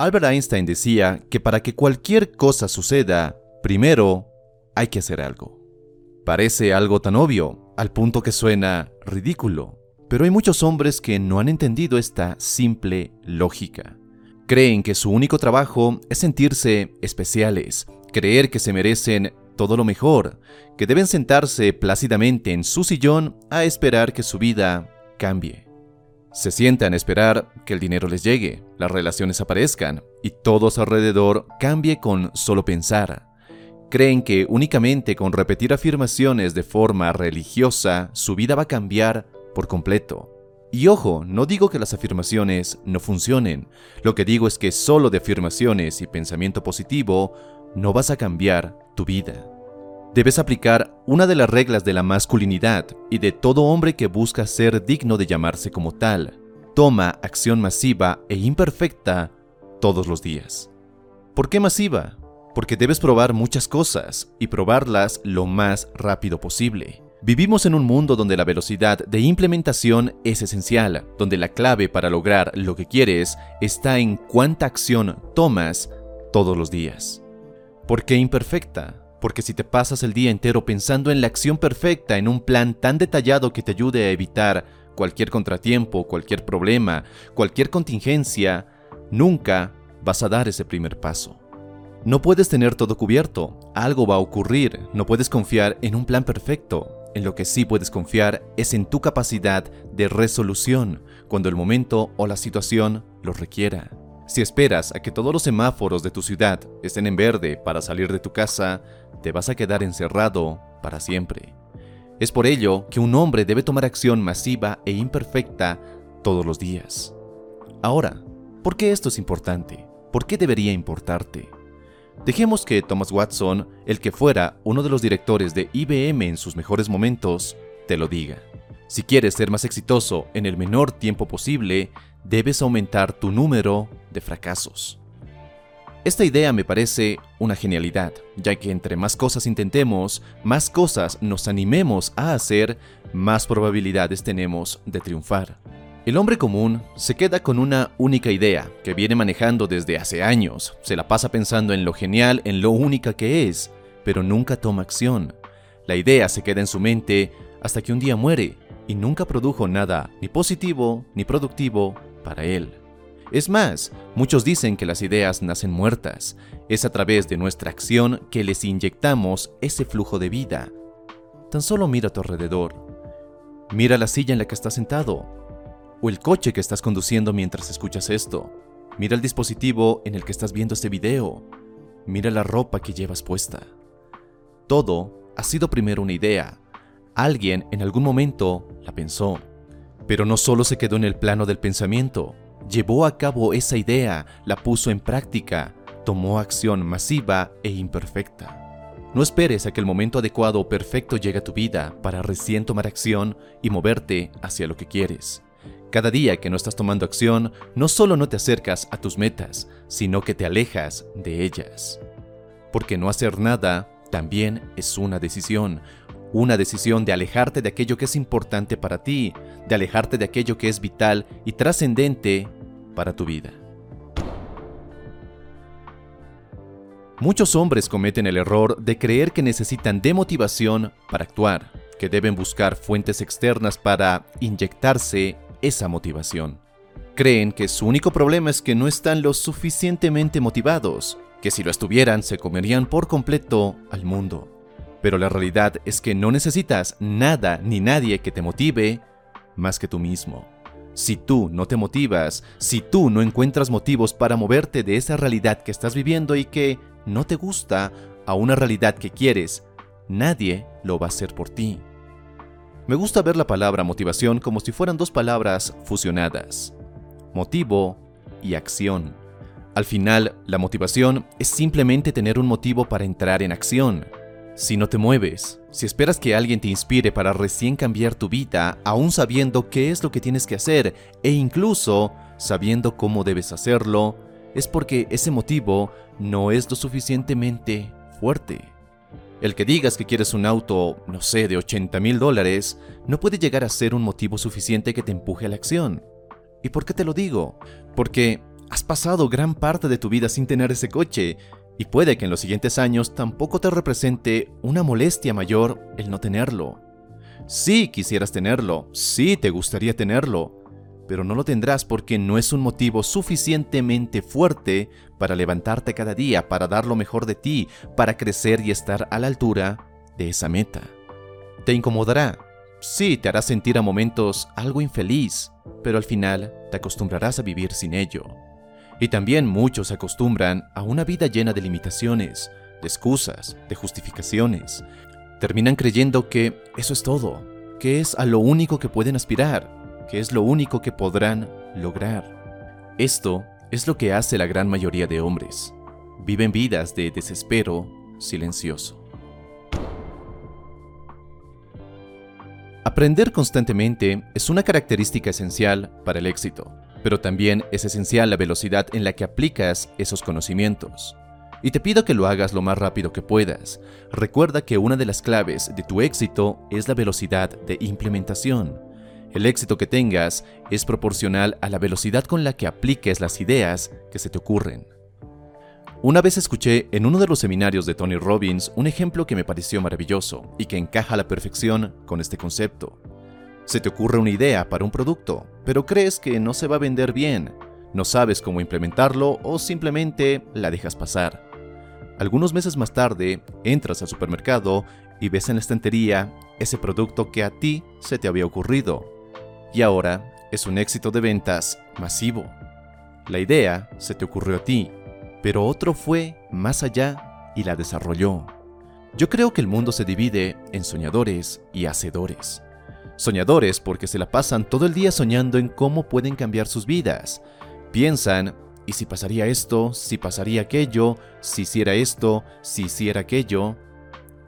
Albert Einstein decía que para que cualquier cosa suceda, primero hay que hacer algo. Parece algo tan obvio, al punto que suena ridículo, pero hay muchos hombres que no han entendido esta simple lógica. Creen que su único trabajo es sentirse especiales, creer que se merecen todo lo mejor, que deben sentarse plácidamente en su sillón a esperar que su vida cambie. Se sientan a esperar que el dinero les llegue, las relaciones aparezcan y todo alrededor cambie con solo pensar. Creen que únicamente con repetir afirmaciones de forma religiosa su vida va a cambiar por completo. Y ojo, no digo que las afirmaciones no funcionen, lo que digo es que solo de afirmaciones y pensamiento positivo no vas a cambiar tu vida. Debes aplicar una de las reglas de la masculinidad y de todo hombre que busca ser digno de llamarse como tal. Toma acción masiva e imperfecta todos los días. ¿Por qué masiva? Porque debes probar muchas cosas y probarlas lo más rápido posible. Vivimos en un mundo donde la velocidad de implementación es esencial, donde la clave para lograr lo que quieres está en cuánta acción tomas todos los días. ¿Por qué imperfecta? Porque si te pasas el día entero pensando en la acción perfecta, en un plan tan detallado que te ayude a evitar cualquier contratiempo, cualquier problema, cualquier contingencia, nunca vas a dar ese primer paso. No puedes tener todo cubierto, algo va a ocurrir, no puedes confiar en un plan perfecto. En lo que sí puedes confiar es en tu capacidad de resolución cuando el momento o la situación lo requiera. Si esperas a que todos los semáforos de tu ciudad estén en verde para salir de tu casa, te vas a quedar encerrado para siempre. Es por ello que un hombre debe tomar acción masiva e imperfecta todos los días. Ahora, ¿por qué esto es importante? ¿Por qué debería importarte? Dejemos que Thomas Watson, el que fuera uno de los directores de IBM en sus mejores momentos, te lo diga. Si quieres ser más exitoso en el menor tiempo posible, debes aumentar tu número de fracasos. Esta idea me parece una genialidad, ya que entre más cosas intentemos, más cosas nos animemos a hacer, más probabilidades tenemos de triunfar. El hombre común se queda con una única idea que viene manejando desde hace años, se la pasa pensando en lo genial, en lo única que es, pero nunca toma acción. La idea se queda en su mente hasta que un día muere y nunca produjo nada ni positivo ni productivo para él. Es más, muchos dicen que las ideas nacen muertas. Es a través de nuestra acción que les inyectamos ese flujo de vida. Tan solo mira a tu alrededor. Mira la silla en la que estás sentado. O el coche que estás conduciendo mientras escuchas esto. Mira el dispositivo en el que estás viendo este video. Mira la ropa que llevas puesta. Todo ha sido primero una idea. Alguien en algún momento la pensó. Pero no solo se quedó en el plano del pensamiento, llevó a cabo esa idea, la puso en práctica, tomó acción masiva e imperfecta. No esperes a que el momento adecuado o perfecto llegue a tu vida para recién tomar acción y moverte hacia lo que quieres. Cada día que no estás tomando acción, no solo no te acercas a tus metas, sino que te alejas de ellas. Porque no hacer nada también es una decisión, una decisión de alejarte de aquello que es importante para ti, de alejarte de aquello que es vital y trascendente para tu vida. Muchos hombres cometen el error de creer que necesitan de motivación para actuar, que deben buscar fuentes externas para inyectarse esa motivación. Creen que su único problema es que no están lo suficientemente motivados, que si lo estuvieran se comerían por completo al mundo. Pero la realidad es que no necesitas nada ni nadie que te motive más que tú mismo. Si tú no te motivas, si tú no encuentras motivos para moverte de esa realidad que estás viviendo y que no te gusta a una realidad que quieres, nadie lo va a hacer por ti. Me gusta ver la palabra motivación como si fueran dos palabras fusionadas. Motivo y acción. Al final, la motivación es simplemente tener un motivo para entrar en acción. Si no te mueves, si esperas que alguien te inspire para recién cambiar tu vida, aún sabiendo qué es lo que tienes que hacer e incluso sabiendo cómo debes hacerlo, es porque ese motivo no es lo suficientemente fuerte. El que digas que quieres un auto, no sé, de 80 mil dólares, no puede llegar a ser un motivo suficiente que te empuje a la acción. ¿Y por qué te lo digo? Porque has pasado gran parte de tu vida sin tener ese coche y puede que en los siguientes años tampoco te represente una molestia mayor el no tenerlo. Sí quisieras tenerlo, sí te gustaría tenerlo, pero no lo tendrás porque no es un motivo suficientemente fuerte para levantarte cada día, para dar lo mejor de ti, para crecer y estar a la altura de esa meta. Te incomodará, sí, te hará sentir a momentos algo infeliz, pero al final te acostumbrarás a vivir sin ello. Y también muchos se acostumbran a una vida llena de limitaciones, de excusas, de justificaciones. Terminan creyendo que eso es todo, que es a lo único que pueden aspirar, que es lo único que podrán lograr. Esto es lo que hace la gran mayoría de hombres. Viven vidas de desespero silencioso. Aprender constantemente es una característica esencial para el éxito, pero también es esencial la velocidad en la que aplicas esos conocimientos. Y te pido que lo hagas lo más rápido que puedas. Recuerda que una de las claves de tu éxito es la velocidad de implementación. El éxito que tengas es proporcional a la velocidad con la que apliques las ideas que se te ocurren. Una vez escuché en uno de los seminarios de Tony Robbins un ejemplo que me pareció maravilloso y que encaja a la perfección con este concepto. Se te ocurre una idea para un producto, pero crees que no se va a vender bien, no sabes cómo implementarlo o simplemente la dejas pasar. Algunos meses más tarde, entras al supermercado y ves en la estantería ese producto que a ti se te había ocurrido y ahora es un éxito de ventas masivo. La idea se te ocurrió a ti, pero otro fue más allá y la desarrolló. Yo creo que el mundo se divide en soñadores y hacedores. Soñadores porque se la pasan todo el día soñando en cómo pueden cambiar sus vidas. Piensan, ¿y si pasaría esto? ¿Si pasaría aquello? ¿Si hiciera esto? ¿Si hiciera aquello?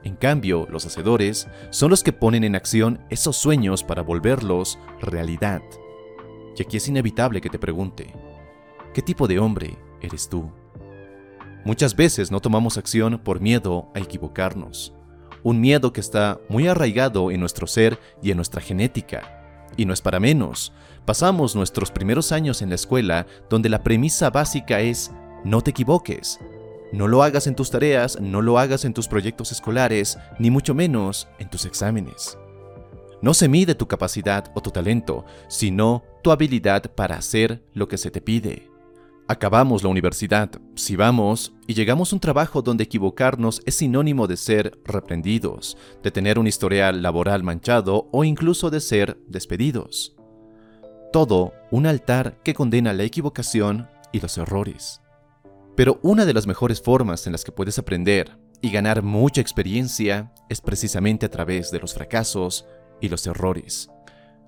En cambio, los hacedores son los que ponen en acción esos sueños para volverlos realidad. Y aquí es inevitable que te pregunte, ¿qué tipo de hombre eres tú? Muchas veces no tomamos acción por miedo a equivocarnos, un miedo que está muy arraigado en nuestro ser y en nuestra genética. Y no es para menos, pasamos nuestros primeros años en la escuela donde la premisa básica es no te equivoques, no lo hagas en tus tareas, no lo hagas en tus proyectos escolares, ni mucho menos en tus exámenes. No se mide tu capacidad o tu talento, sino tu habilidad para hacer lo que se te pide. Acabamos la universidad, si vamos, y llegamos a un trabajo donde equivocarnos es sinónimo de ser reprendidos, de tener un historial laboral manchado o incluso de ser despedidos. Todo un altar que condena la equivocación y los errores. Pero una de las mejores formas en las que puedes aprender y ganar mucha experiencia es precisamente a través de los fracasos y los errores.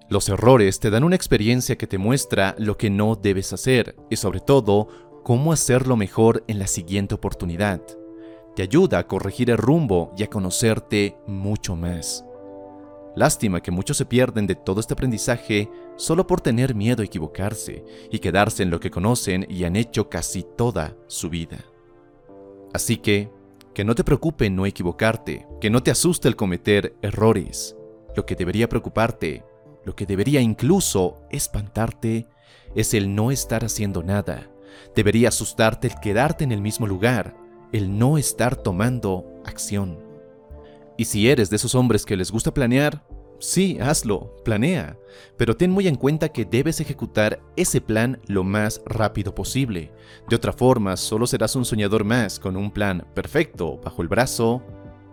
Los errores te dan una experiencia que te muestra lo que no debes hacer y sobre todo cómo hacerlo mejor en la siguiente oportunidad. Te ayuda a corregir el rumbo y a conocerte mucho más. Lástima que muchos se pierden de todo este aprendizaje solo por tener miedo a equivocarse y quedarse en lo que conocen y han hecho casi toda su vida. Así que, que no te preocupe no equivocarte, que no te asuste el cometer errores. Lo que debería preocuparte, lo que debería incluso espantarte, es el no estar haciendo nada. Debería asustarte el quedarte en el mismo lugar, el no estar tomando acción. Y si eres de esos hombres que les gusta planear, sí, hazlo, planea, pero ten muy en cuenta que debes ejecutar ese plan lo más rápido posible. De otra forma, solo serás un soñador más con un plan perfecto bajo el brazo,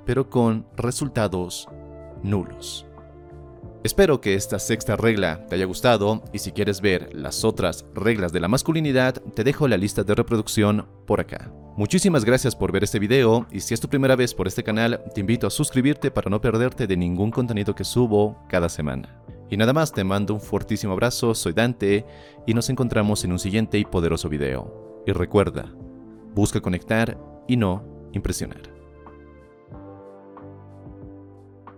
pero con resultados nulos. Espero que esta sexta regla te haya gustado y si quieres ver las otras reglas de la masculinidad, te dejo la lista de reproducción por acá. Muchísimas gracias por ver este video y si es tu primera vez por este canal, te invito a suscribirte para no perderte de ningún contenido que subo cada semana. Y nada más, te mando un fuertísimo abrazo, soy Dante y nos encontramos en un siguiente y poderoso video. Y recuerda, busca conectar y no impresionar.